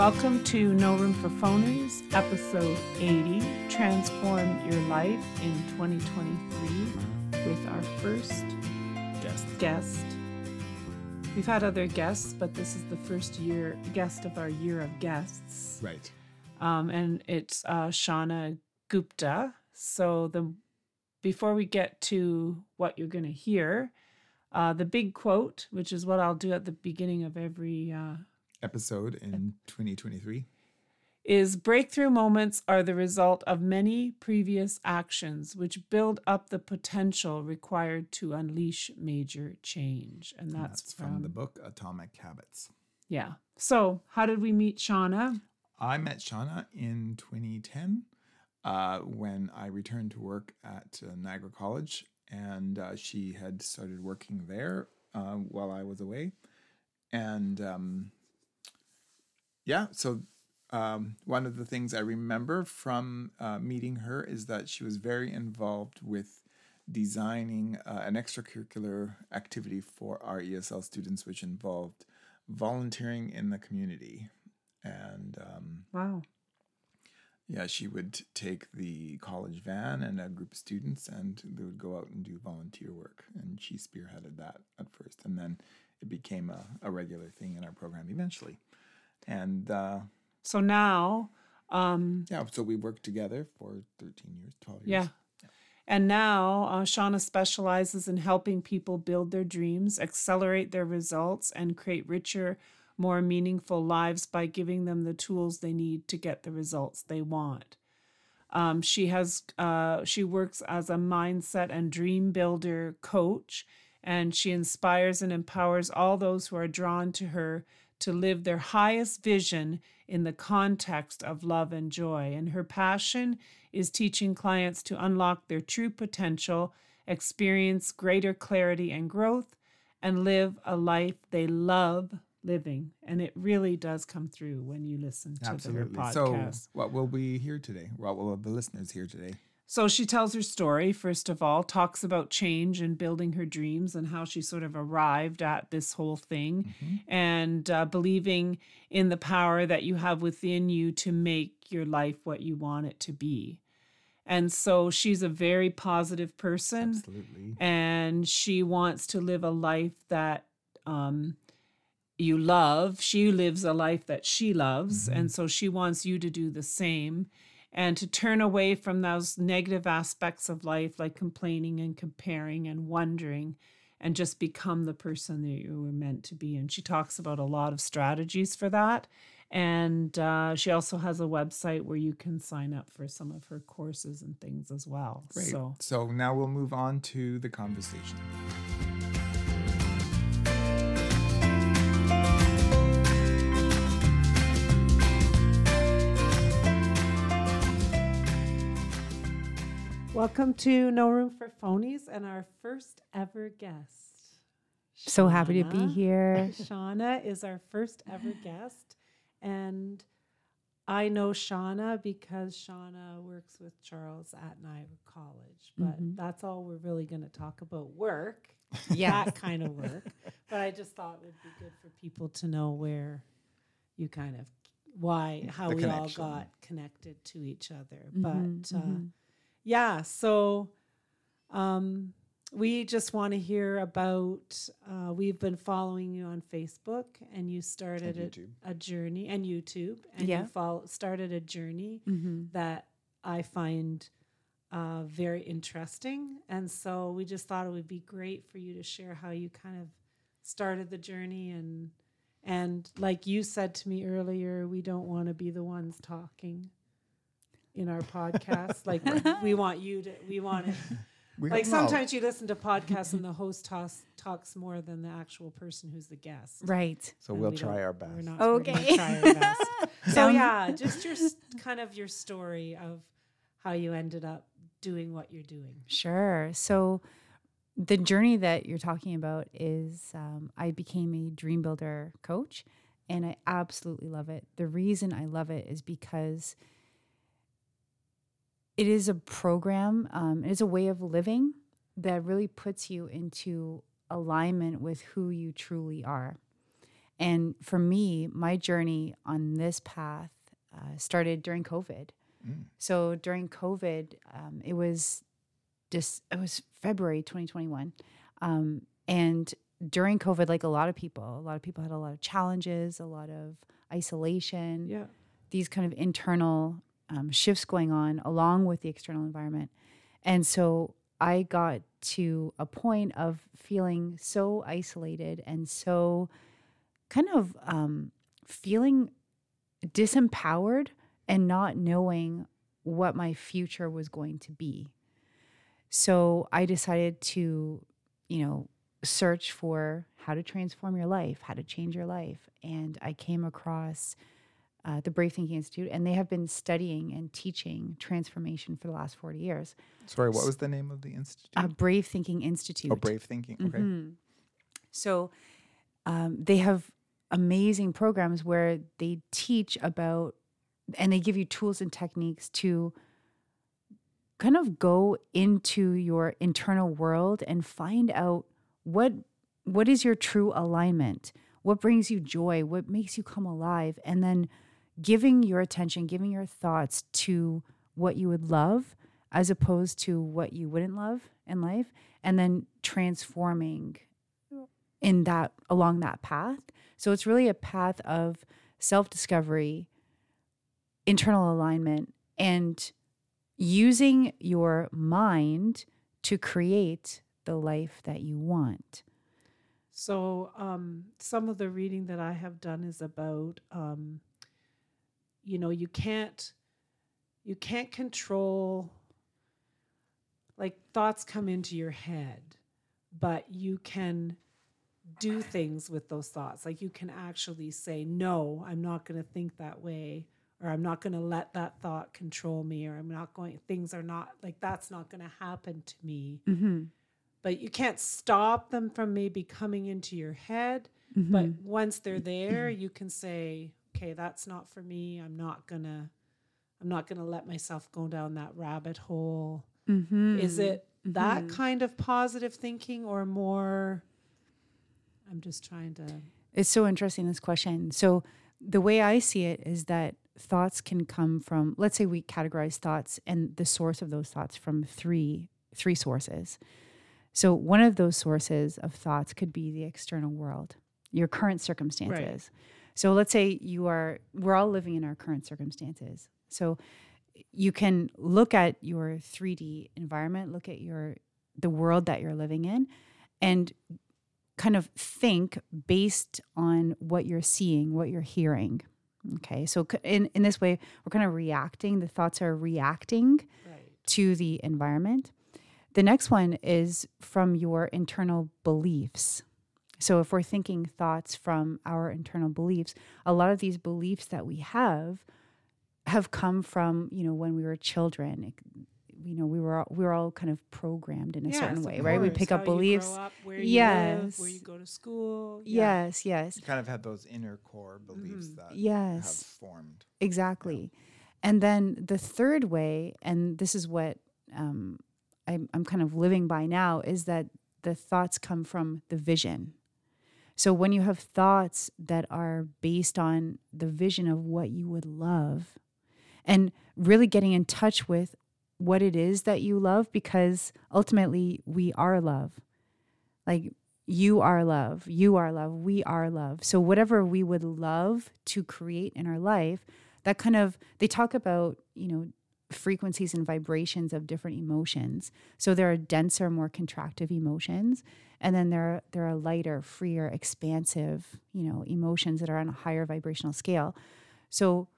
Welcome to No Room for Phonies, episode 80 Transform Your Life in 2023 with our first Guest. guest. We've had other guests, but this is the first year guest of our year of guests. Right. Um, and it's uh, Shauna Gupta. So the before we get to what you're going to hear, uh, the big quote, which is what I'll do at the beginning of every uh, Episode in 2023. is breakthrough moments are the result of many previous actions which build up the potential required to unleash major change. And And that's, That's from the book Atomic Habits. Yeah. So, how did we meet Shauna? I met Shauna in 2010 uh, when I returned to work at uh, Niagara College, and uh, she had started working there uh, while I was away. And um, yeah, so um, one of the things I remember from uh, meeting her is that she was very involved with designing uh, an extracurricular activity for our ESL students, which involved volunteering in the community. And um, Wow. yeah, she would take the college van and a group of students, and they would go out and do volunteer work. And she spearheaded that at first, and then it became a, a regular thing in our program eventually. And uh, So now, um, yeah, so we worked together for 13 years, 12 years. yeah. And now, uh, Shauna specializes in helping people build their dreams, accelerate their results, and create richer, more meaningful lives by giving them the tools they need to get the results they want. Um, she has uh, she works as a mindset and dream builder coach, and she inspires and empowers all those who are drawn to her to live their highest vision in the context of love and joy. And her passion is teaching clients to unlock their true potential, experience greater clarity and growth, and live a life they love living. And it really does come through when you listen to Absolutely. their So, what will we hear today? What will the listeners hear today? So she tells her story, first of all, talks about change and building her dreams and how she sort of arrived at this whole thing and uh, believing in the power that you have within you to make your life what you want it to be. And so she's a very positive person Absolutely. and she wants to live a life that um, you love. She lives a life that she loves. And so she wants you to do the same and to turn away from those negative aspects of life like complaining and comparing and wondering and just become the person that you were meant to be. And she talks about a lot of strategies for that. And uh, she also has a website where you can sign up for some of her courses and things as well. Great. So, So now we'll move on to the conversation. Welcome to No Room for Phonies and our first ever guest. So happy to be here. Shauna is our first ever guest. And I know Shauna because Shauna works with Charles at Niagara College. But Mhm. that's all we're really going to talk about work, Yeah. that kind of work. but I just thought it would be good for people to know where you kind of, why, how The we all got connected to each other. Mhm, But uh, mhm. Yeah, so um, we just want to hear about. Uh, we've been following you on Facebook, and you started And a, a journey, and YouTube, and Yeah. you follow, started a journey Mhm. that I find uh, very interesting. And so we just thought it would be great for you to share how you kind of started the journey and and like you said to me earlier, we don't want to be the ones talking in our podcast. like we want you to we want it We like don't sometimes you listen to podcasts and the host talks talks more than the actual person who's the guest. Right. So we'll we try our best. not we're gonna Okay. try our best. so yeah, just your kind of your story of how you ended up doing what you're doing. Sure. So the journey that you're talking about is um, I became a dream builder coach and I absolutely love it. The reason I love it is because it is a program, um, it is a way of living that really puts you into alignment with who you truly are. And for me, my journey on this path uh, started during COVID. Mm. So during COVID, um, it was just it was February 2021, um, and during COVID, like a lot of people, a lot of people had a lot of challenges, a lot of isolation, Yeah. these kind of internal um, shifts going on along with the external environment. And so I got to a point of feeling so isolated and so kind of um, feeling disempowered and not knowing what my future was going to be. So I decided to, you know, search for how to transform your life, how to change your life. And I came across uh, the Brave Thinking Institute, and they have been studying and teaching transformation for the last 40 years. Sorry, what was the name of the institute? Uh, Brave Thinking Institute. oh, Brave Thinking. Okay. Mhm. So um, they have amazing programs where they teach about and they give you tools and techniques to kind of go into your internal world and find out what what is your true alignment what brings you joy what makes you come alive and then giving your attention giving your thoughts to what you would love as opposed to what you wouldn't love in life and then transforming in that along that path. So it's really a path of self-discovery internal alignment and using your mind to create the life that you want. So, um, some of the reading that I have done is about, um, you know, you can't, you can't control. Like thoughts come into your head, but you can do things with those thoughts. Like you can actually say, "No, I'm not going to think that way," or "I'm not going to let that thought control me," or "I'm not going." Things are not like that's not going to happen to me mm-hmm. but you can't stop them from maybe coming into your head. But once they're there, you can say, "Okay, that's not for me. I'm not gonna, I'm not gonna let myself go down that rabbit hole." Mm-hmm. Is it that kind of positive thinking, or more? I'm just trying to. It's so interesting, this question. So, the way I see it is that thoughts can come from, let's say we categorize thoughts and the source of those thoughts from three three sources. So, one of those sources of thoughts could be the external world, your current circumstances. So, let's say you are, we're all living in our current circumstances. So, you can look at your 3D environment, look at your the world that you're living in, and kind of think based on what you're seeing, what you're hearing. Okay, so in in this way, we're kind of reacting. The thoughts are reacting Right. to the environment. The next one is from your internal beliefs. So if we're thinking thoughts from our internal beliefs, a lot of these beliefs that we have have come from, you know, when we were children. You know, we were all, we were all kind of programmed in a certain way, of right? We pick How up you grow beliefs. up, where you live, where Yes. you go to school. Yeah. Yes, yes. You kind of had those inner core beliefs that yes. have Yes. formed. Exactly. And then the third way, and this is what um, I'm, I'm kind of living by now, is that the thoughts come from the vision. So when you have thoughts that are based on the vision of what you would love, and really getting in touch with what it is that you love, because ultimately we are love. Like you are love, you are love, we are love. So whatever we would love to create in our life, that kind of they talk about, you know, frequencies and vibrations of different emotions. So there are denser, more contractive emotions, and then there are, there are lighter, freer, expansive, you know, emotions that are on a higher vibrational scale. So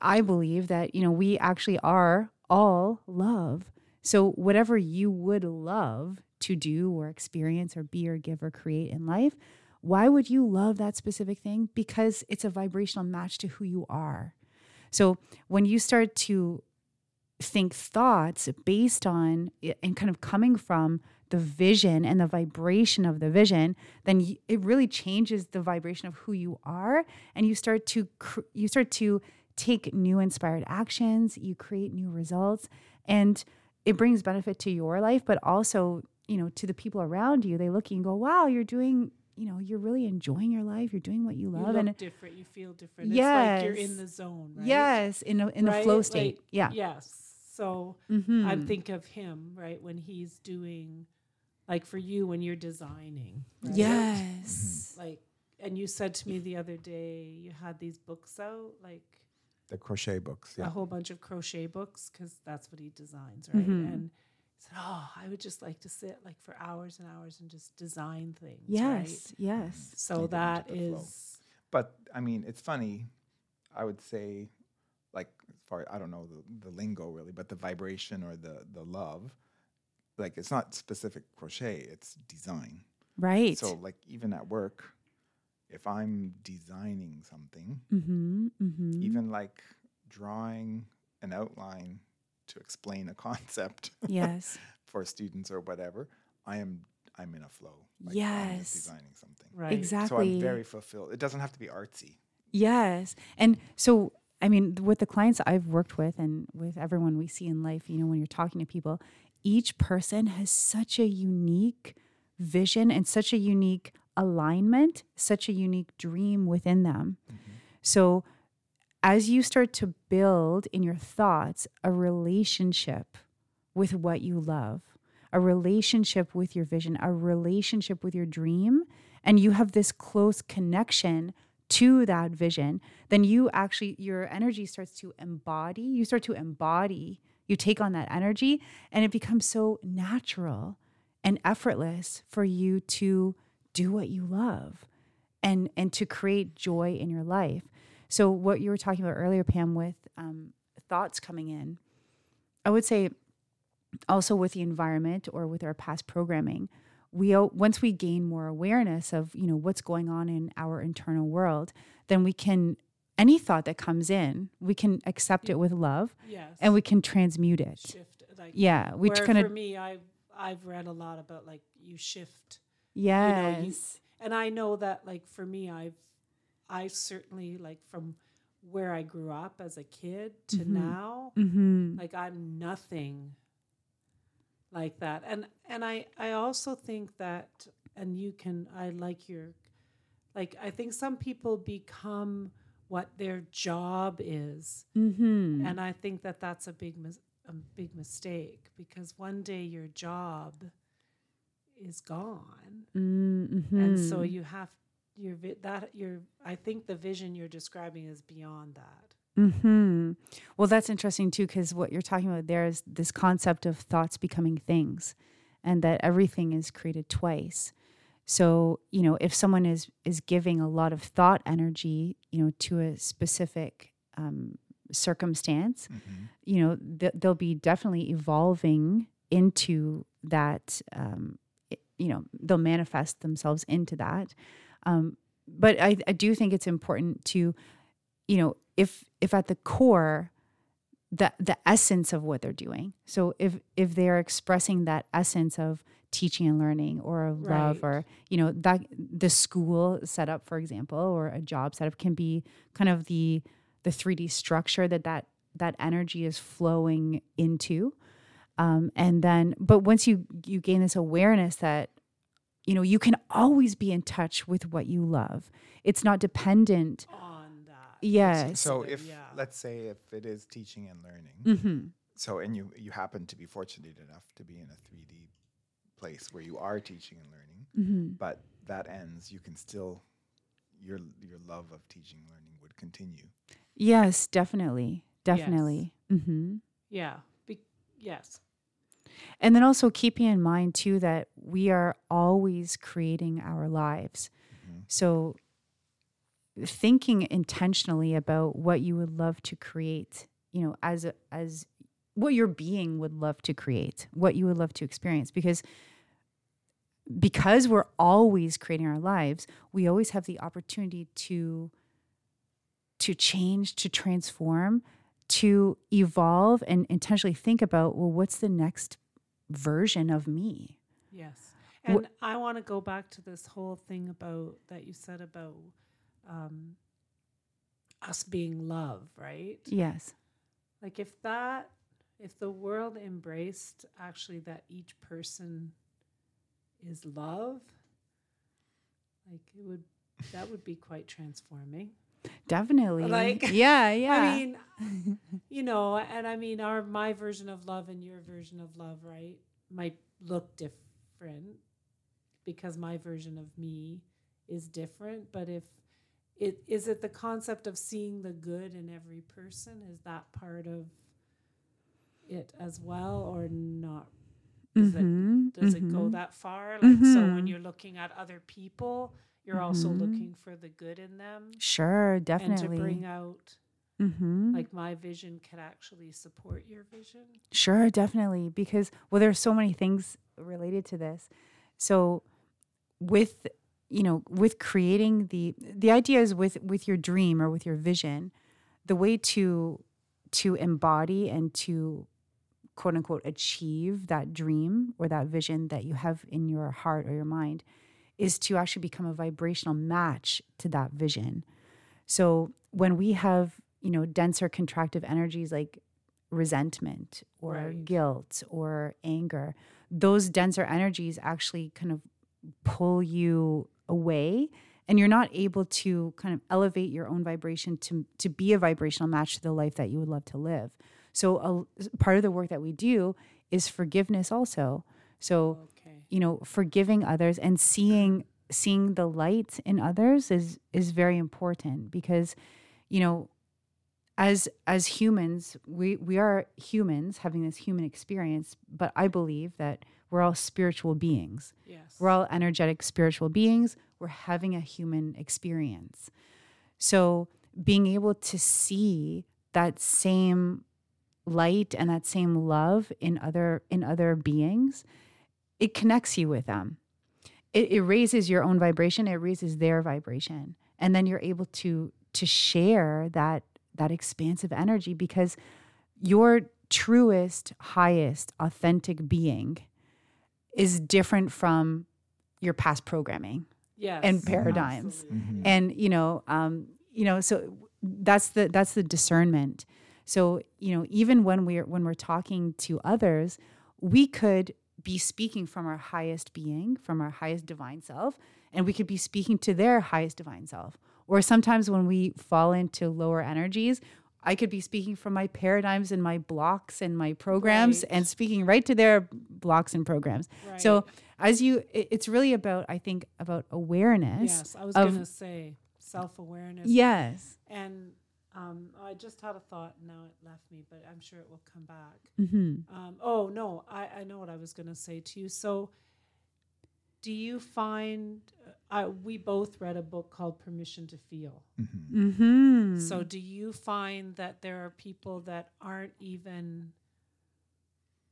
I believe that, you know, we actually are all love. So whatever you would love to do or experience or be or give or create in life, why would you love that specific thing? Because it's a vibrational match to who you are. So when you start to think thoughts based on and kind of coming from the vision and the vibration of the vision then it really changes the vibration of who you are and you start to cr- you start to take new inspired actions you create new results and it brings benefit to your life but also you know to the people around you they look at you and go wow you're doing you know you're really enjoying your life you're doing what you love. You and different. You feel different. It's like you're in the zone, right? yes in a, in the Right? flow Like, state yeah Yes. So Mhm. I think of him, right, when he's doing, like for you, when you're designing. Right? yes Like, and you said to me the other day, you had these books out, like The crochet books. a whole bunch of crochet books, because that's what he designs, right? Mhm. And he said, "Oh, I would just like to sit like for hours and hours and just design things." yes Right? yes So Get that into the flow. But I mean, it's funny. I would say, like, as far I don't know the, the lingo really, but the vibration or the the love, like, it's not specific crochet. It's design. right So, like, even at work, if I'm designing something, mm-hmm, mm-hmm. even like drawing an outline to explain a concept yes for students or whatever, I am I'm in a flow. I'm Yes. designing something. right. exactly So I'm very fulfilled. It doesn't have to be artsy. Yes. And so, I mean, with the clients I've worked with and with everyone we see in life, you know, when you're talking to people, each person has such a unique vision and such a unique alignment, such a unique dream within them. Mm-hmm. So, as you start to build in your thoughts a relationship with what you love, a relationship with your vision, a relationship with your dream, and you have this close connection to that vision, then you actually, your energy starts to embody, you start to embody, you take on that energy, and it becomes so natural and effortless for you to do what you love and and to create joy in your life. So what you were talking about earlier, Pam, with um, thoughts coming in, I would say also with the environment or with our past programming, we once we gain more awareness of you know what's going on in our internal world, then we can any thought that comes in, we can accept it with love yes. and we can transmute it. shift like Yeah, we kind for of me I I've read a lot about like you shift yes, know, you- and I know that like for me I've I certainly like from where I grew up as a kid to Mhm. now mm-hmm. like I'm nothing like that and and I I also think that and you can I like your like I think some people become what their job is Mm-hmm. and I think that that's a big mis- a big mistake because one day your job is gone mm-hmm. and so you have your vi- that your I think the vision you're describing is beyond that. Hmm. Well, that's interesting too, because what you're talking about there is this concept of thoughts becoming things, and that everything is created twice. So you know, if someone is is giving a lot of thought energy, you know, to a specific um, circumstance, you know, th- they'll be definitely evolving into that. Um, i- you know, they'll manifest themselves into that. Um, but I, I do think it's important to, you know, if if at the core, the the essence of what they're doing. So if if they're expressing that essence of teaching and learning or of love or you know that the school setup for example or a job setup can be kind of the the 3D structure that that that energy is flowing into um, and then but once you you gain this awareness that you know you can always be in touch with what you love it's not dependent that. Yes So if yeah. let's say if it is teaching and learning, mm-hmm. so and you you happen to be fortunate enough to be in a 3D place where you are teaching and learning, Mm-hmm. but that ends, you can still your your love of teaching and learning would continue. yes definitely definitely mm-hmm. Yeah. Be- yes. and then also keeping in mind too that we are always creating our lives Mhm. so thinking intentionally about what you would love to create you know as a, as what your being would love to create what you would love to experience because because we're always creating our lives we always have the opportunity to to change to transform to evolve and intentionally think about well what's the next version of me Yes. Wh- And I want to go back to this whole thing about that you said about um, us being love, right? yes Like if that, if the world embraced actually that each person is love, Like it would that would be quite transforming. Definitely. Like, yeah, yeah. I mean, you know, and I mean our my version of love and your version of love, right, might look different because my version of me is different, but if it is it the concept of seeing the good in every person is that part of it as well or not is Mhm, it, does it go mhm. that far like so when Mhm. you're looking at other people you're also looking for the good in them Sure, definitely. and to bring out mm-hmm. like my vision could actually support your vision Sure, definitely. Because well, there's so many things related to this. So with you know, with creating the the idea is with with your dream or with your vision, the way to to embody and to quote unquote achieve that dream or that vision that you have in your heart or your mind is to actually become a vibrational match to that vision. So when we have, you know, denser contractive energies like resentment or Right. guilt or anger, those denser energies actually kind of pull you away and you're not able to kind of elevate your own vibration to to be a vibrational match to the life that you would love to live. So a part of the work that we do is forgiveness also. So okay you know forgiving others and seeing seeing the light in others is is very important because you know as as humans we we are humans having this human experience but i believe that we're all spiritual beings. Yes. We're all energetic spiritual beings. We're having a human experience. So being able to see that same light and that same love in other in other beings it connects you with them. It, it raises your own vibration. It raises their vibration. And then you're able to to share that that expansive energy because your truest highest authentic being is different from your past programming yes and paradigms. absolutely. Mhm. and you know um you know so that's the that's the discernment so you know even when we're when we're talking to others we could be speaking from our highest being from our highest divine self and we could be speaking to their highest divine self or sometimes when we fall into lower energies I could be speaking from my paradigms and my blocks and my programs Right. and speaking right to their blocks and programs. So as you it- it's really about I think about awareness. yes i was of- gonna say self-awareness Yes. and um, I just had a thought. Now it left me, but I'm sure it will come back. Mm-hmm. Um, oh no, I, I know what I was going to say to you. So, do you find uh, we both read a book called Permission to Feel? Mhm. Mm-hmm. So, do you find that there are people that aren't even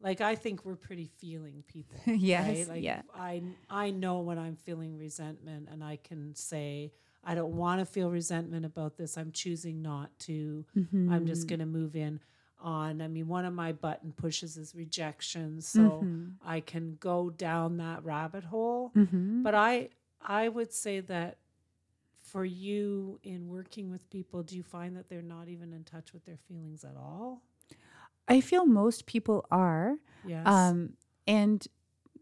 like I think we're pretty feeling people. Yes, right? Like yeah. I I know when I'm feeling resentment and I can say I don't want to feel resentment about this. I'm choosing not to. I'm Mm-hmm. just going to move in on. I mean, one of my button pushes is rejection, so Mhm. I can go down that rabbit hole. Mm-hmm. But I I would say that for you in working with people, do you find that they're not even in touch with their feelings at all? I feel most people are. Yes. Um, and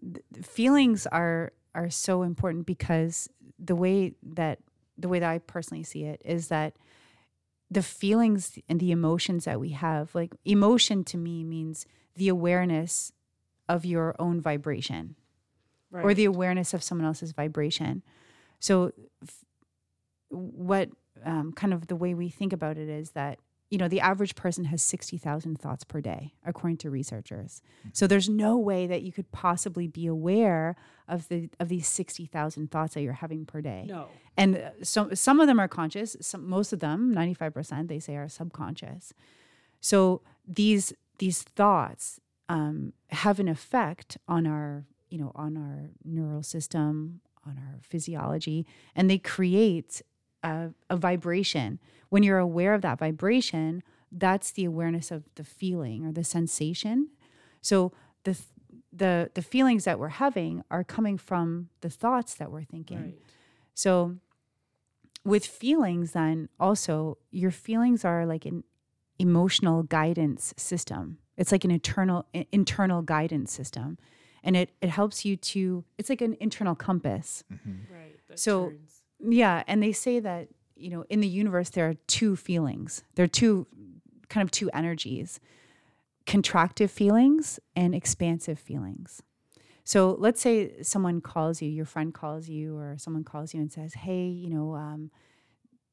th- feelings are are so important because the way that the way that I personally see it is that the feelings and the emotions that we have, like emotion to me means the awareness of your own vibration right. or the awareness of someone else's vibration. So, f- what um, kind of the way we think about it is that you know the average person has sixty thousand thoughts per day, according to researchers. So there's no way that you could possibly be aware of the of these sixty thousand thoughts that you're having per day. no. And uh, so some of them are conscious. Some most of them, ninety five percent, they say are subconscious. So these these thoughts um, have an effect on our you know on our neural system, on our physiology, and they create a, a vibration. When you're aware of that vibration, that's the awareness of the feeling or the sensation. So the the the feelings that we're having are coming from the thoughts that we're thinking. Right. So with feelings then also your feelings are like an emotional guidance system. It's like an internal internal guidance system. And it it helps you to it's like an internal compass. Mhm. Right. So- turns. Yeah, and they say that you know in the universe there are two feelings. There are two kind of two energies: contractive feelings and expansive feelings. So let's say someone calls you, your friend calls you, or someone calls you and says, "Hey, you know, um,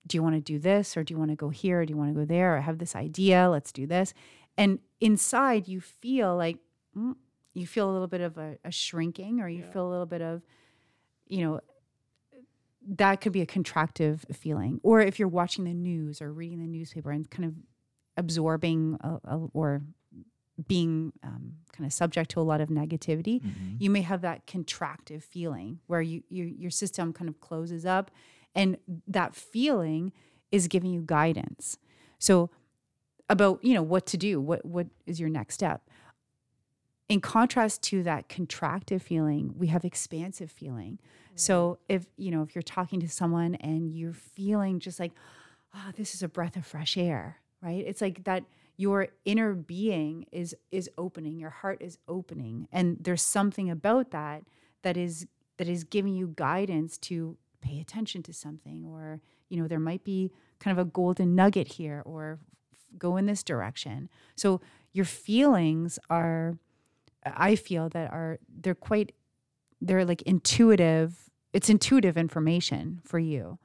do you want to do this, or do you want to go here, or do you want to go there? Or I have this idea. Let's do this." And inside, you feel like mm, you feel a little bit of a, a shrinking, or you Yeah. feel a little bit of, you know, that could be a contractive feeling. Or if you're watching the news or reading the newspaper and kind of absorbing a, a, or being um, kind of subject to a lot of negativity, Mhm. you may have that contractive feeling where you, you your system kind of closes up, and that feeling is giving you guidance. So about you know what to do, what what is your next step. In contrast to that contractive feeling, we have expansive feeling. So if you know if you're talking to someone and you're feeling just like, ah, this is a breath of fresh air, right? It's like that your inner being is is opening, your heart is opening, and there's something about that that is that is giving you guidance to pay attention to something, or you know there might be kind of a golden nugget here, or f- go in this direction. So your feelings are, I feel that are they're quite they're like intuitive it's intuitive information for you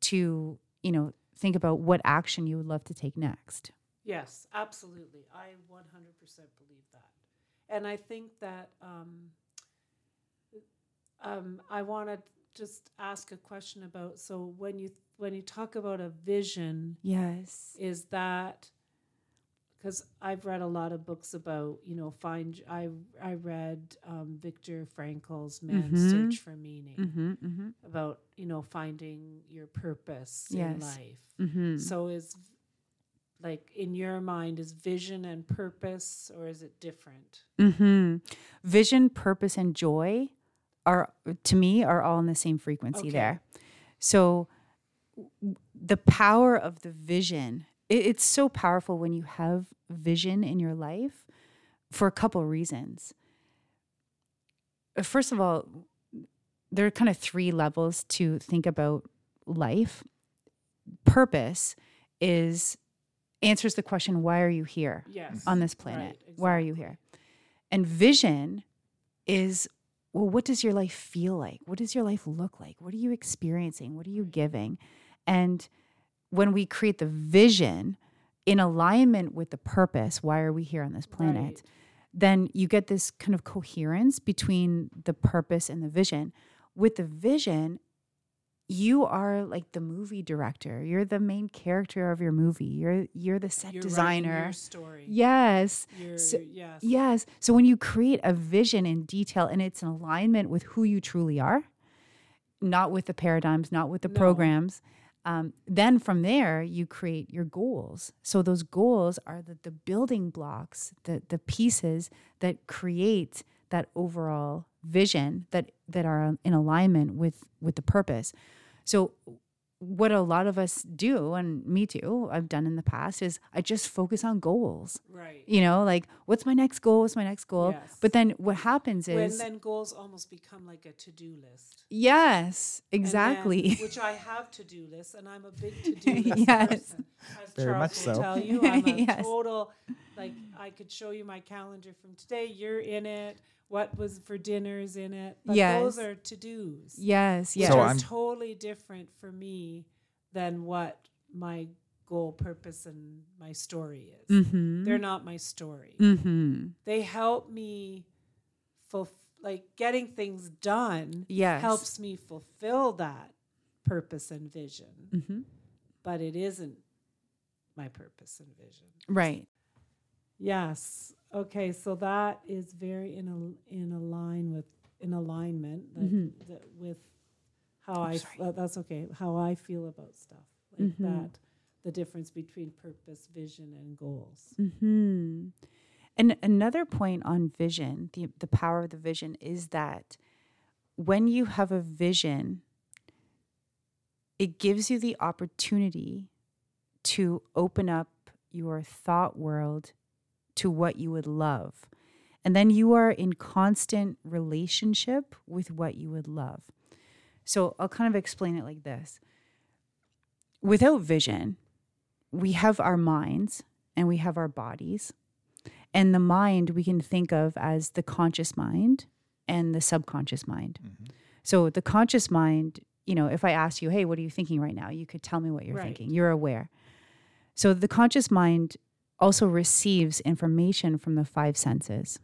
to you know think about what action you would love to take next Yes, absolutely. I 100% believe that. And I think that um, um, I want to just ask a question about so when you when you talk about a vision yes is that because I've read a lot of books about you know find I I read um, Viktor Frankl's Man's Mhm. Search for Meaning mm-hmm, mm-hmm, about you know finding your purpose in life. mm-hmm. So is like in your mind is vision and purpose or is it different? mm-hmm. vision purpose and joy are to me are all in the same frequency Okay. there so the power of the vision it, it's so powerful when you have vision in your life for a couple reasons. First of all there are kind of three levels to think about life. Purpose is answers the question why are you here Yes. on this planet? Right, why are you here? And vision is well what does your life feel like? What does your life look like? What are you experiencing? What are you giving? And when we create the vision in alignment with the purpose why are we here on this planet Right. then you get this kind of coherence between the purpose and the vision. With the vision, you are like the movie director. You're the main character of your movie. You're you're the set You're designer. Yes. So- yes. Yes. So when you create a vision in detail and it's in alignment with who you truly are, not with the paradigms, not with the No. programs, um, then from there you create your goals. So those goals are the, the building blocks, the the pieces that create that overall vision that that are in alignment with with the purpose. So what a lot of us do, and me too, I've done in the past, is I just focus on goals Right. you know like what's my next goal what's my next goal Yes. but then what happens When is then goals almost become like a to-do list. yes And then- exactly which I have to-do lists, and I'm a big to-do list Yes. person. As Very Charles much so. tell you, I'm a Yes. total. Like I could show you my calendar from today. You're in it. What was for dinners in it? But those are to-dos. yes which yes So are I'm- totally different for me than what my goal, purpose, and my story is. mm-hmm. They're not my story. mm-hmm. They help me fulf- like getting things done yes helps me fulfill that purpose and vision, mm-hmm. but it isn't my purpose and vision. right Yes. Okay, so that is very in a, in a line with in alignment like, Mhm. the, with how I f- sorry. uh, that's okay how I feel about stuff like Mhm. that the difference between purpose, vision, and goals. mm-hmm. and another point on vision the, the power of the vision is that when you have a vision it gives you the opportunity to open up your thought world to what you would love. And then you are in constant relationship with what you would love. So I'll kind of explain it like this. Without vision, we have our minds and we have our bodies. And the mind we can think of as the conscious mind and the subconscious mind. Mm-hmm. So the conscious mind, you know, if I ask you, hey, what are you thinking right now? You could tell me what you're Right. thinking. You're aware. So the conscious mind also receives information from the five senses.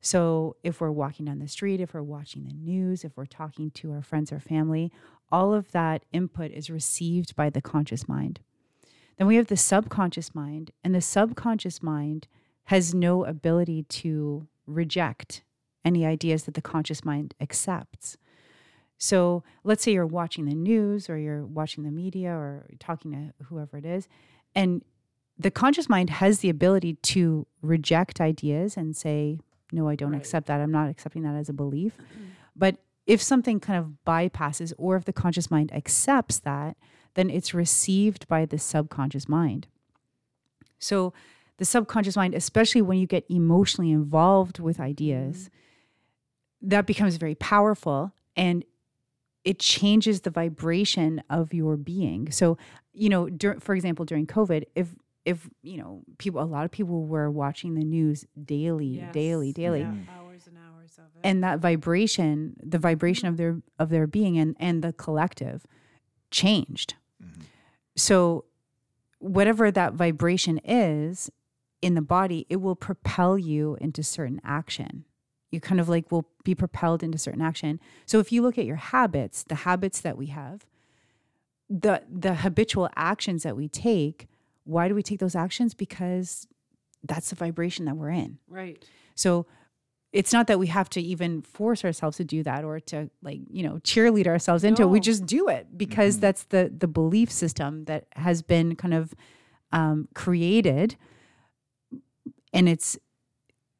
So if we're walking down the street, if we're watching the news, if we're talking to our friends or family, all of that input is received by the conscious mind. Then we have the subconscious mind, and the subconscious mind has no ability to reject any ideas that the conscious mind accepts. So let's say you're watching the news or you're watching the media or talking to whoever it is, and the conscious mind has the ability to reject ideas and say, no, I don't Right. accept that. I'm not accepting that as a belief. Mm-hmm. But if something kind of bypasses or if the conscious mind accepts that, then it's received by the subconscious mind. So the subconscious mind, especially when you get emotionally involved with ideas, mm-hmm. that becomes very powerful and it changes the vibration of your being. So, you know, dur- for example, during COVID, if if you know people, a lot of people were watching the news daily, daily, Yes. daily, Yeah, hours and hours of it. and that vibration, the vibration of their of their being and and the collective, changed. Mm-hmm. So, whatever that vibration is in the body, it will propel you into certain action. You kind of like will be propelled into certain action. So, if you look at your habits, the habits that we have, the the habitual actions that we take, why do we take those actions? Because that's the vibration that we're in. right. So it's not that we have to even force ourselves to do that or to like, you know, cheerlead ourselves into it. We just do it because that's the the belief system that has been kind of um, created and it's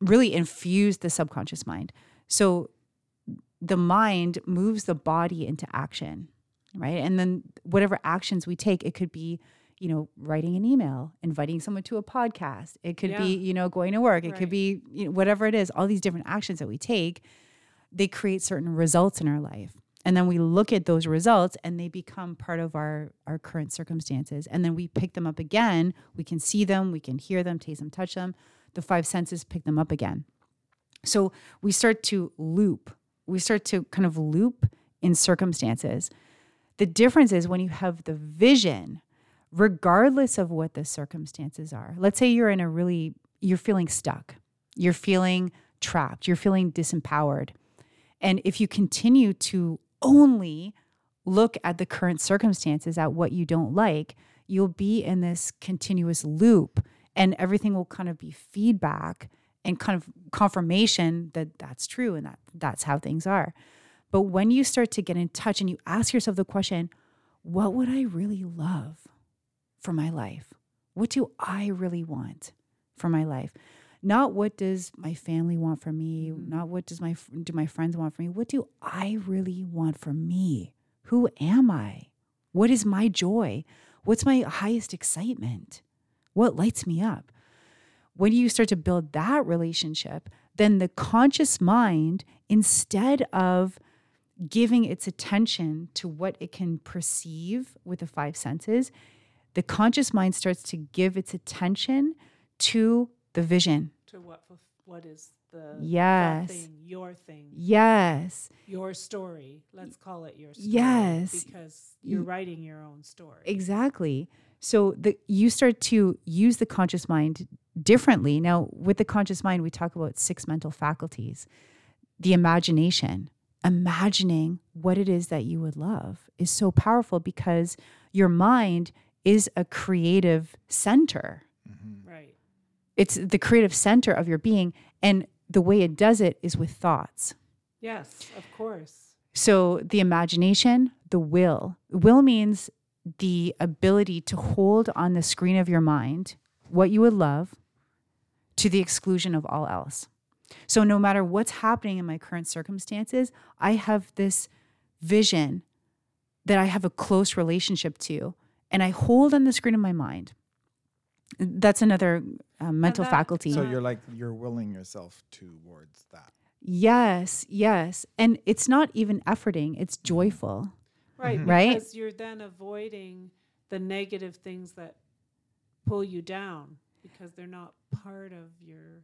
really infused the subconscious mind. So the mind moves the body into action, right? And then whatever actions we take, it could be, you know, writing an email, inviting someone to a podcast. It could be, you know, going to work. It could be, you know, whatever it is. All these different actions that we take, they create certain results in our life. And then we look at those results and they become part of our our current circumstances. And then we pick them up again. We can see them, we can hear them, taste them, touch them. The five senses pick them up again. So we start to loop. We start to kind of loop in circumstances. The difference is when you have the vision, regardless of what the circumstances are. Let's say you're in a really, you're feeling stuck, you're feeling trapped, you're feeling disempowered. And if you continue to only look at the current circumstances, at what you don't like, you'll be in this continuous loop and everything will kind of be feedback and kind of confirmation that that's true and that that's how things are. But when you start to get in touch and you ask yourself the question, what would I really love for my life? What do I really want for my life? Not what does my family want from me, mm-hmm. not what does my do my friends want from me. What do I really want for me? Who am I? What is my joy? What's my highest excitement? What lights me up? when you start to build that relationship, then the conscious mind, instead of giving its attention to what it can perceive with the five senses, the conscious mind starts to give its attention to the vision. To what what is the Yes. thing, your thing, Yes, your story. Let's call it your story. Yes. Because you're writing your own story. exactly. So the you start to use the conscious mind differently. Now, with the conscious mind, we talk about six mental faculties. The imagination, imagining what it is that you would love is so powerful because your mind is a creative center. Mm-hmm. Right. It's the creative center of your being and the way it does it is with thoughts. Yes, of course. So the imagination, the will. Will means the ability to hold on the screen of your mind what you would love to the exclusion of all else. So no matter what's happening in my current circumstances, I have this vision that I have a close relationship to and I hold on the screen of my mind. That's another uh, mental that- faculty. So you're like you're willing yourself towards that. Yes, yes. And it's not even efforting, it's joyful. Right. Right? Because you're then avoiding the negative things that pull you down because they're not part of your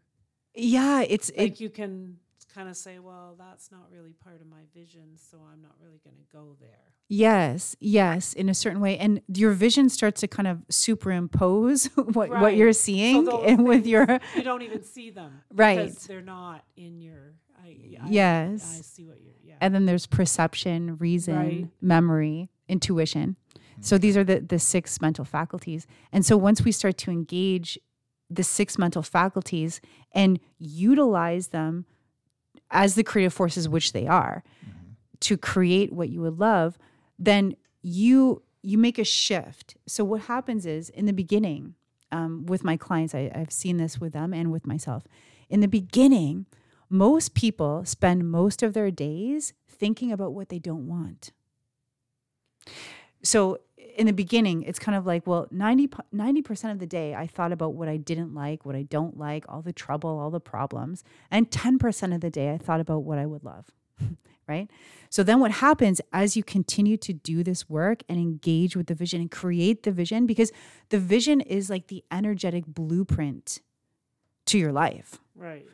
Yeah, it's it, like you can kind of say, well, that's not really part of my vision, so I'm not really going to go there. yes, yes, in a certain way. And your vision starts to kind of superimpose what, what you're seeing those and with your You don't even see them, Right. Because they're not in your. I, I, Yes. I see what you're. Yeah. and then there's perception, reason, Right. memory, intuition. So mm-hmm. these are the the six mental faculties. And so once we start to engage the six mental faculties and utilize them as the creative forces which they are to create what you would love, then you you make a shift. So what happens is in the beginning, um, with my clients, I, I've seen this with them and with myself. In the beginning, most people spend most of their days thinking about what they don't want. So in the beginning, it's kind of like, well, 90, percent of the day, I thought about what I didn't like, what I don't like, all the trouble, all the problems. And 10% of the day, I thought about what I would love. right? So then what happens as you continue to do this work and engage with the vision and create the vision, because the vision is like the energetic blueprint to your life right.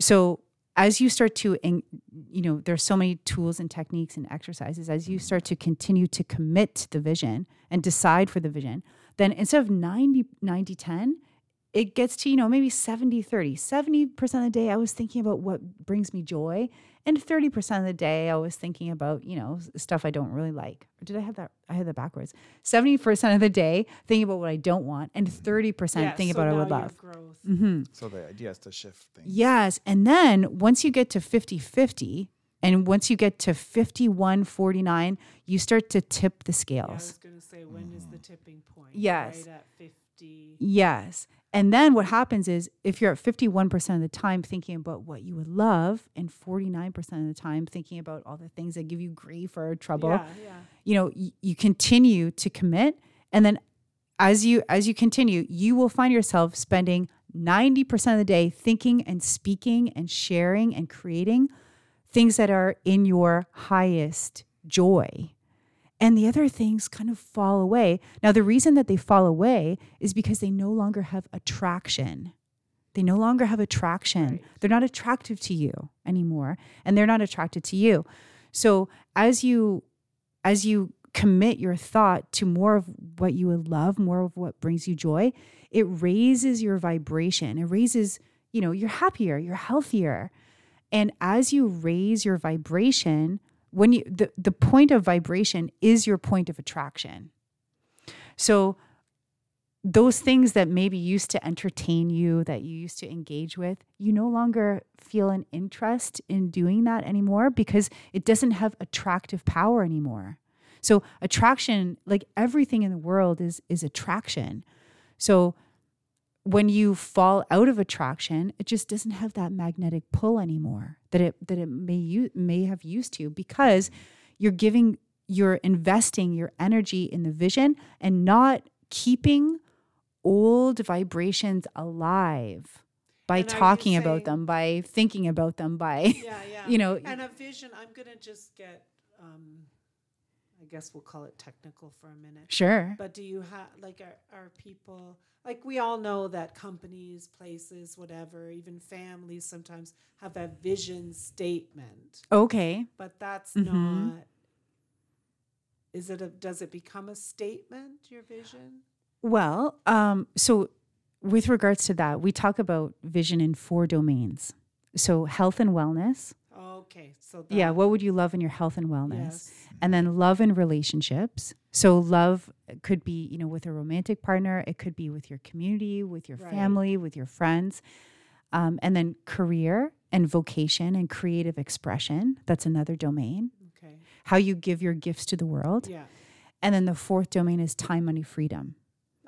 so as you start to you know there's so many tools and techniques and exercises as you start to continue to commit to the vision and decide for the vision then instead of 90 90 10 it gets to you know maybe 70 30 70% of the day i was thinking about what brings me joy and 30% of the day i was thinking about you know stuff i don't really like or did i have that i had that backwards 70% of the day thinking about what i don't want and 30% Yeah, thinking so about what i would love Growth. hmm So the idea is to shift things. Yes. And then once you get to 50 50, and once you get to 51 49, you start to tip the Yeah, I was scales. going to say, when is the tipping point? Yes. Right at 50. Yes. And then what happens is if you're at 51% of the time thinking about what you would love, and 49% of the time thinking about all the things that give you grief or trouble, Yeah, yeah. you know, y- you continue to commit. And then as you as you continue, you will find yourself spending 90% of the day thinking and speaking and sharing and creating things that are in your highest joy. And the other things kind of fall away. Now, the reason that they fall away is because they no longer have attraction. They no longer have attraction. Right. They're not attractive to you anymore, and they're not attracted to you. So as you as you commit your thought to more of what you would love, more of what brings you joy, it raises your vibration. It raises, you know, you're happier, you're healthier. And as you raise your vibration, when you the, the point of vibration is your point of attraction. So those things that maybe used to entertain you, that you used to engage with, you no longer feel an interest in doing that anymore because it doesn't have attractive power anymore. So attraction, like everything in the world is is attraction. So when you fall out of attraction, it just doesn't have that magnetic pull anymore that it that it may you may have used to because you're giving you're investing your energy in the vision and not keeping old vibrations alive by And are you talking about them, by thinking about them, by Yeah, yeah. you know, and a vision, I'm going to just get, um, I guess we'll call it technical for a minute. sure. But do you have, like, are, are people, like, we all know that companies, places, whatever, even families sometimes have a vision statement, Okay. but that's Mhm. not, is it a, does it become a statement, your vision? Well, um, so with regards to that, we talk about vision in four domains. So health and wellness. Okay, so that, Yeah, what would you love in your health and wellness? yes. And then love and relationships. So love could be, you know, with a romantic partner, it could be with your community, with your Right. family, with your friends. Um, and then career and vocation and creative expression. That's another domain. Okay, How you give your gifts to the world. yeah, And then the fourth domain is time, money, freedom.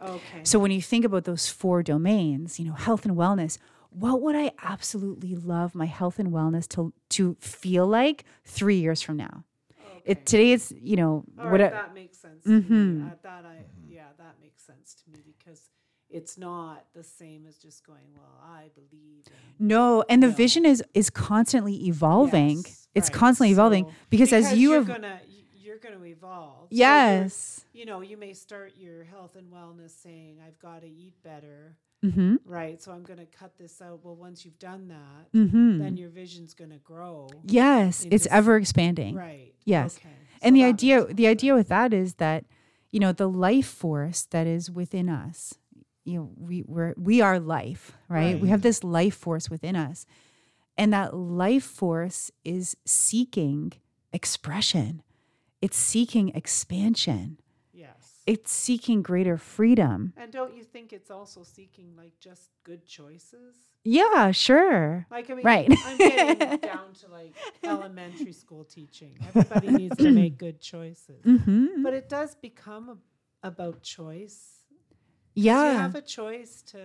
okay. So when you think about those four domains, you know, health and wellness, what would I absolutely love my health and wellness to to feel like three years from now? okay. It today it's you know All what right, I- that makes sense. to me. Mhm. Uh, that I yeah, that makes sense to me because it's not the same as just going, well, I believe. In, No, and the No. vision is is constantly evolving. Yes, it's right. constantly evolving So- because, as you you're have gonna you're gonna evolve. So yes, you know, you may start your health and wellness saying, I've got to eat better, mm-hmm, right? So I'm going to cut this out. Well, once you've done that, mm-hmm. then your vision's going to grow, yes, it's ever expanding. right? Yes. Okay. and So the idea the idea with that is that you know the life force that is within us you know we we're, we are life right? we have this life force within us and that life force is seeking expression it's seeking expansion. It's seeking greater freedom and don't you think it's also seeking like just good choices? yeah sure Like I mean, Right. I'm getting down to like elementary school teaching. Everybody needs to make good choices, mm-hmm. but it does become a, about choice. yeah you have a choice to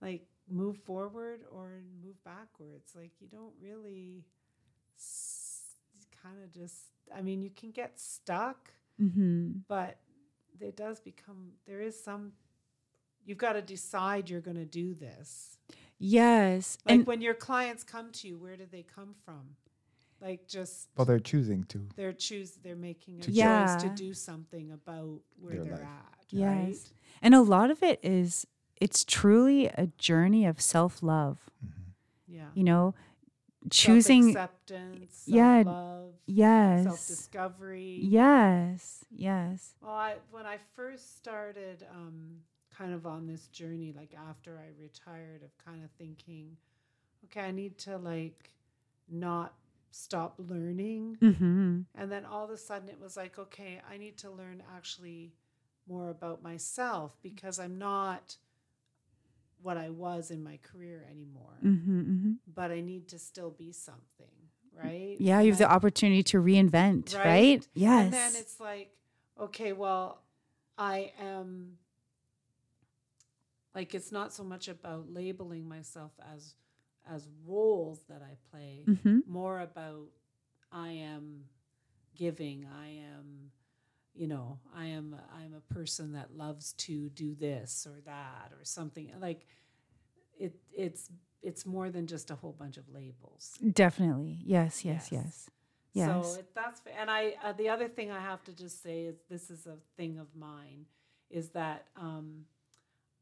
like move forward or move backwards. Like you don't really kind of just. I mean, you can get stuck, mm-hmm. but it does become. There is some. You've got to decide you're going to do this. yes Like and when your clients come to you, where do they come from? Like just Well, they're choosing to. they're choose they're making a To Yeah. choice to do something about where Their they're life. at. Yes. Right? and a lot of it is it's truly a journey of self-love Yeah. you know choosing acceptance, Yeah, love, yes self discovery. yes yes Well, I, when I first started, um, kind of on this journey, like after I retired, of kind of thinking, okay, I need to like not stop learning, mm-hmm. and then all of a sudden it was like, okay, I need to learn actually more about myself because I'm not what I was in my career anymore. Mm-hmm, mm-hmm. But I need to still be something, right? yeah And you have the opportunity to reinvent right, Right? yes And then it's like, okay, well, I am like it's not so much about labeling myself as as roles that I play, mm-hmm. more about I am giving, I am you know, I am I'm a person that loves to do this or that or something. Like it it's it's more than just a whole bunch of labels. definitely yes yes Yes. yes yes So it, that's and I uh, the other thing I have to just say is this is a thing of mine is that um,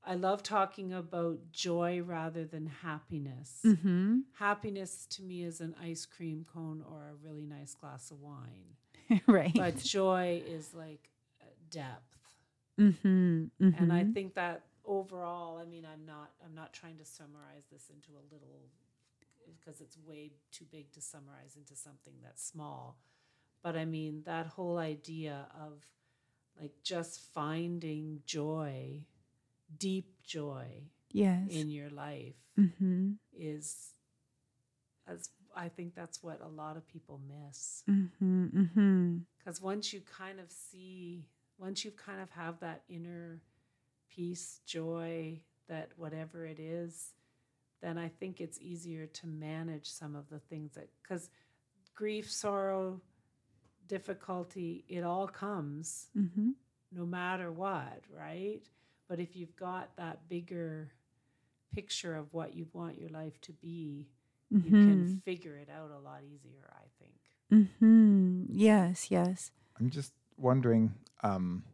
I love talking about joy rather than happiness. mm-hmm. Happiness to me is an ice cream cone or a really nice glass of wine, right but joy is like depth. mm-hmm. Mm-hmm. And I think that overall, I mean, I'm not I'm not trying to summarize this into a little because it's way too big to summarize into something that's small. But I mean, that whole idea of like just finding joy, deep joy yes in your life mm-hmm. is as I think that's what a lot of people miss. Mm-hmm. Mm-hmm. Because once you kind of see, once you kind of have that inner peace, joy, that whatever it is, then I think it's easier to manage some of the things that, because grief, sorrow, difficulty, it all comes Mm-hmm. no matter what, right? But if you've got that bigger picture of what you want your life to be, you Mm-hmm. can figure it out a lot easier, I think. Mm-hmm. Yes, yes. I'm just wondering. Um,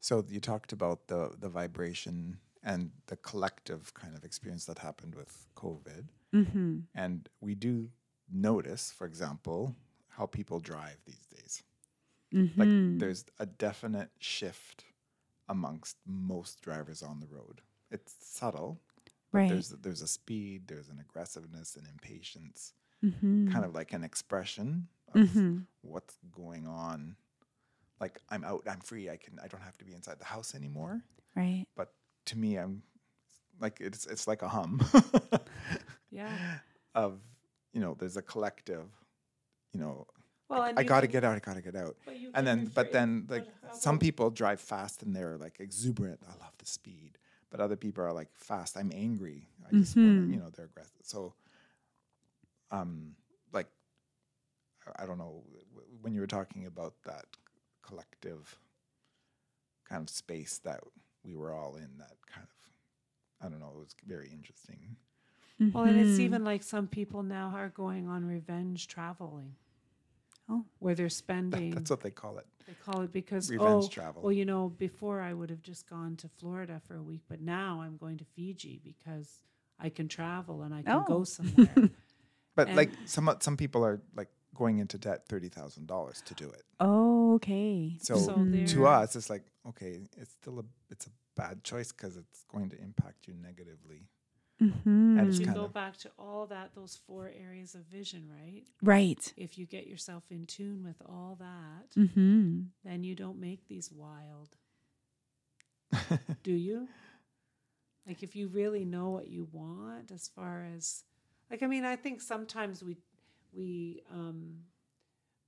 so you talked about the the vibration and the collective kind of experience that happened with COVID, Mm-hmm. and we do notice, for example, how people drive these days. Like Mm-hmm. there's a definite shift amongst most drivers on the road. It's subtle. Right. There's there's a speed, there's an aggressiveness, an impatience, mm-hmm. kind of like an expression of Mm-hmm. what's going on. Like I'm out, I'm free. I can I don't have to be inside the house anymore. Right. But to me, I'm like it's it's like a hum Yeah. of you know. There's a collective, you know. Well, and I got to get out. I got to get out. but you And then, but then, like some people drive fast and they're like exuberant. I love the speed. But other people are like fast. I'm angry. I just want Mhm. to, you know, they're aggressive. So, um, like, I- I don't know when you were talking about that collective kind of space that we were all in that kind of. I don't know. It was very interesting. Well, and it's Mhm. even like some people now are going on revenge traveling. Oh. where they're spending. that's what they call it. they call it because Revenge oh, travel. well, you know, before I would have just gone to Florida for a week, but now I'm going to Fiji because I can travel and I can Oh. go somewhere. But and- like some uh, some people are like going into debt thirty thousand dollars to do it. Oh, okay. So, So to us, it's like okay, it's still a it's a bad choice because it's going to impact you negatively. Mhm. And you kind go of- back to all that, those four areas of vision, right? right. If you get yourself in tune with all that, Mm-hmm. then you don't make these wild, do you? Like if you really know what you want as far as like I mean I think sometimes we we um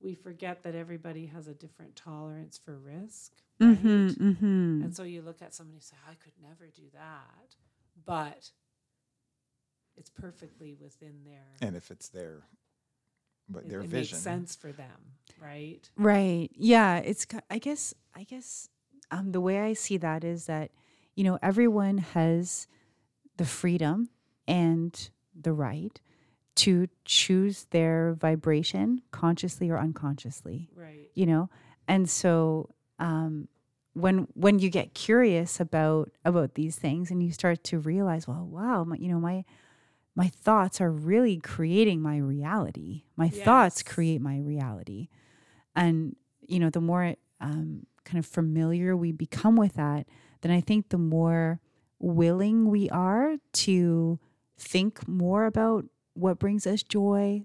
we forget that everybody has a different tolerance for risk, right? Mm-hmm. Mm-hmm. And so you look at somebody and say I could never do that, but it's perfectly within their and if it's their but it, their it vision, makes sense for them, right? Right. Yeah. It's. I guess. I guess. Um, the way I see that is that, you know, everyone has the freedom and the right to choose their vibration consciously or unconsciously. Right. You know, and so um, when when you get curious about about these things and you start to realize, well, wow, my, you know, my my thoughts are really creating my reality. My thoughts create my reality. And, you know, the more um, kind of familiar we become with that, then I think the more willing we are to think more about what brings us joy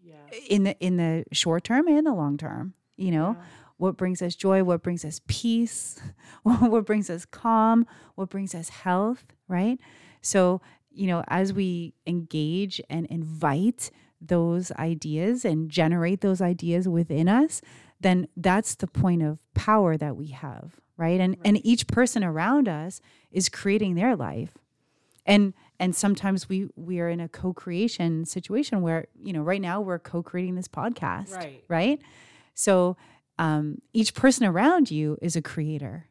Yeah. in the in the short term and the long term. You know, Yeah. what brings us joy, what brings us peace, what brings us calm, what brings us health, right? So, you know, as we engage and invite those ideas and generate those ideas within us, then that's the point of power that we have, right? And and each person around us is creating their life. And and sometimes we we are in a co-creation situation where, you know, right now we're co-creating this podcast, Right. right? So um, each person around you is a creator.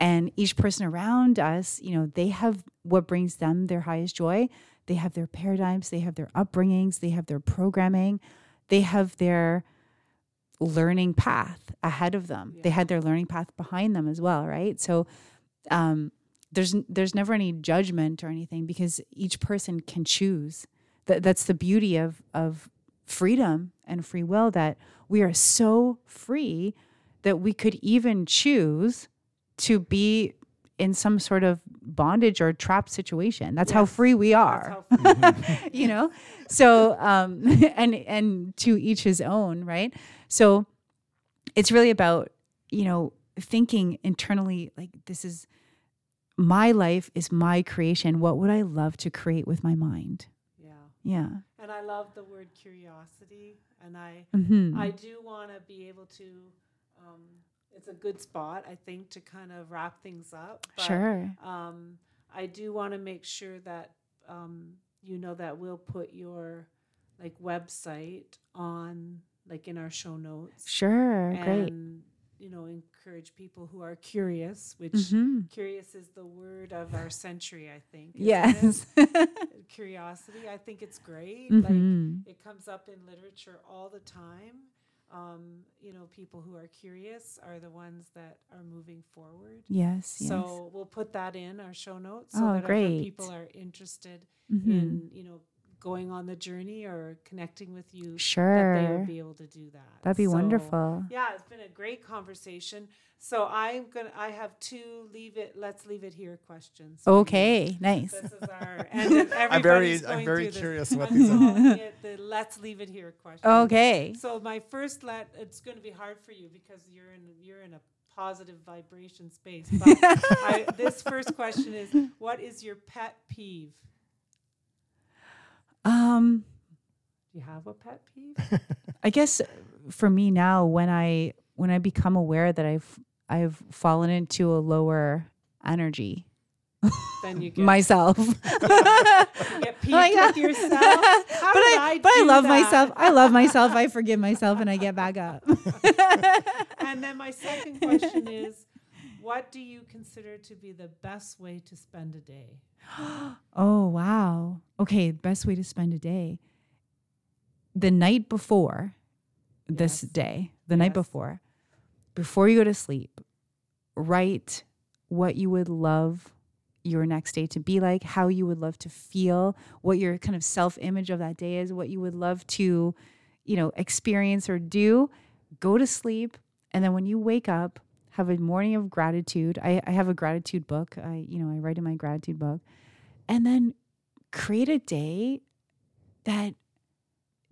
And each person around us, you know, they have what brings them their highest joy. They have their paradigms, they have their upbringings, they have their programming, they have their learning path ahead of them. They had their learning path behind them as well, right? So um, there's there's never any judgment or anything because each person can choose. That that's the beauty of of freedom and free will that we are so free that we could even choose to be in some sort of bondage or trapped situation. That's how free we are. how you know? So um and and to each his own, right? So it's really about, you know, thinking internally like this is my life is my creation. What would I love to create with my mind? yeah. Yeah. And I love the word curiosity. And I, Mhm. I do want to be able to, um, it's a good spot, I think, to kind of wrap things up. But, sure. Um, I do want to make sure that, um, you know, that we'll put your like website on, like in our show notes. Sure. Great. You know, encourage people who are curious, which Mhm. curious is the word of our century, I think. Yes. Curiosity. I think it's great. Like, Mhm. it comes up in literature all the time. Um, you know, people who are curious are the ones that are moving forward. Yes. Yes. So we'll put that in our show notes so Oh, that great. people are interested Mhm. in, you know, going on the journey or connecting with you sure, that they Sure. would be able to do that. That'd be So, wonderful. Yeah, it's been a great conversation. So I'm gonna I have two leave it let's leave it here questions. Okay. Nice. This is our and I'm very I'm very through this, curious what these are. it the let's leave it here question. Okay. So my first let it's going to be hard for you because you're in you're in a positive vibration space. But I, this first question is, what is your pet peeve? Um Do you have a pet peeve? I guess for me now when I when I become aware that I've I've fallen into a lower energy Then you get myself. you get peeved Like, with yourself. How but I, I but I love that? myself. I love myself. I forgive myself and I get back up. And then my second question is, What do you consider to be the best way to spend a day? oh, wow. Okay, best way to spend a day. The night before this Yes. day, the night before, before you go to sleep, write what you would love your next day to be like, how you would love to feel, what your kind of self image of that day is, what you would love to, you know, experience or do. Go to sleep. And then when you wake up, have a morning of gratitude. I, I have a gratitude book. I, you know, I write in my gratitude book. And then create a day that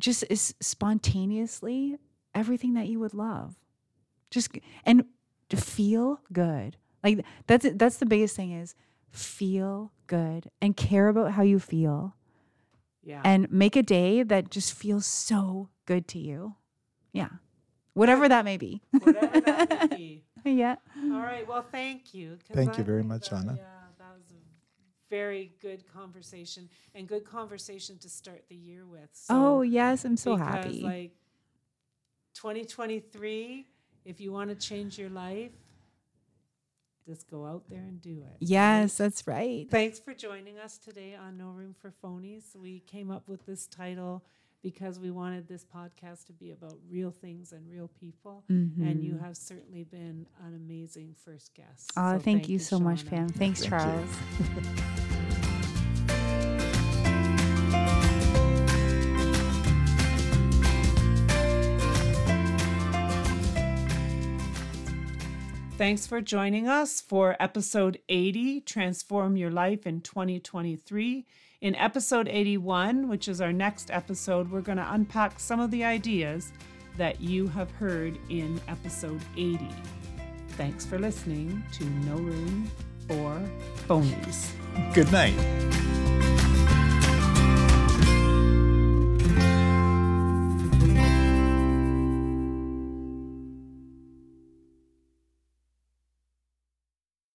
just is spontaneously everything that you would love. Just and to feel good. Like that's that's the biggest thing is feel good and care about how you feel Yeah. and make a day that just feels so good to you. Yeah. Whatever that may be. Whatever that may be. Yeah. All right. Well, thank you. Thank you very much, that- Anna. Yeah, that was a very good conversation and good conversation to start the year with. So, oh, yes, I'm so because, happy. Like 2023, if you want to change your life, just go out there and do it. yes, right? that's right. Thanks for joining us today on No Room for Phonies. We came up with this title because we wanted this podcast to be about real things and real people. Mm-hmm. And you have certainly been an amazing first guest. Oh, So thank, you so much, Pam. Thanks, Thank. Charles. Thanks for joining us for episode 80 Transform Your Life in 2023. In episode 81, which is our next episode, we're going to unpack some of the ideas that you have heard in episode 80. Thanks for listening to No Room for Phonies. Good night.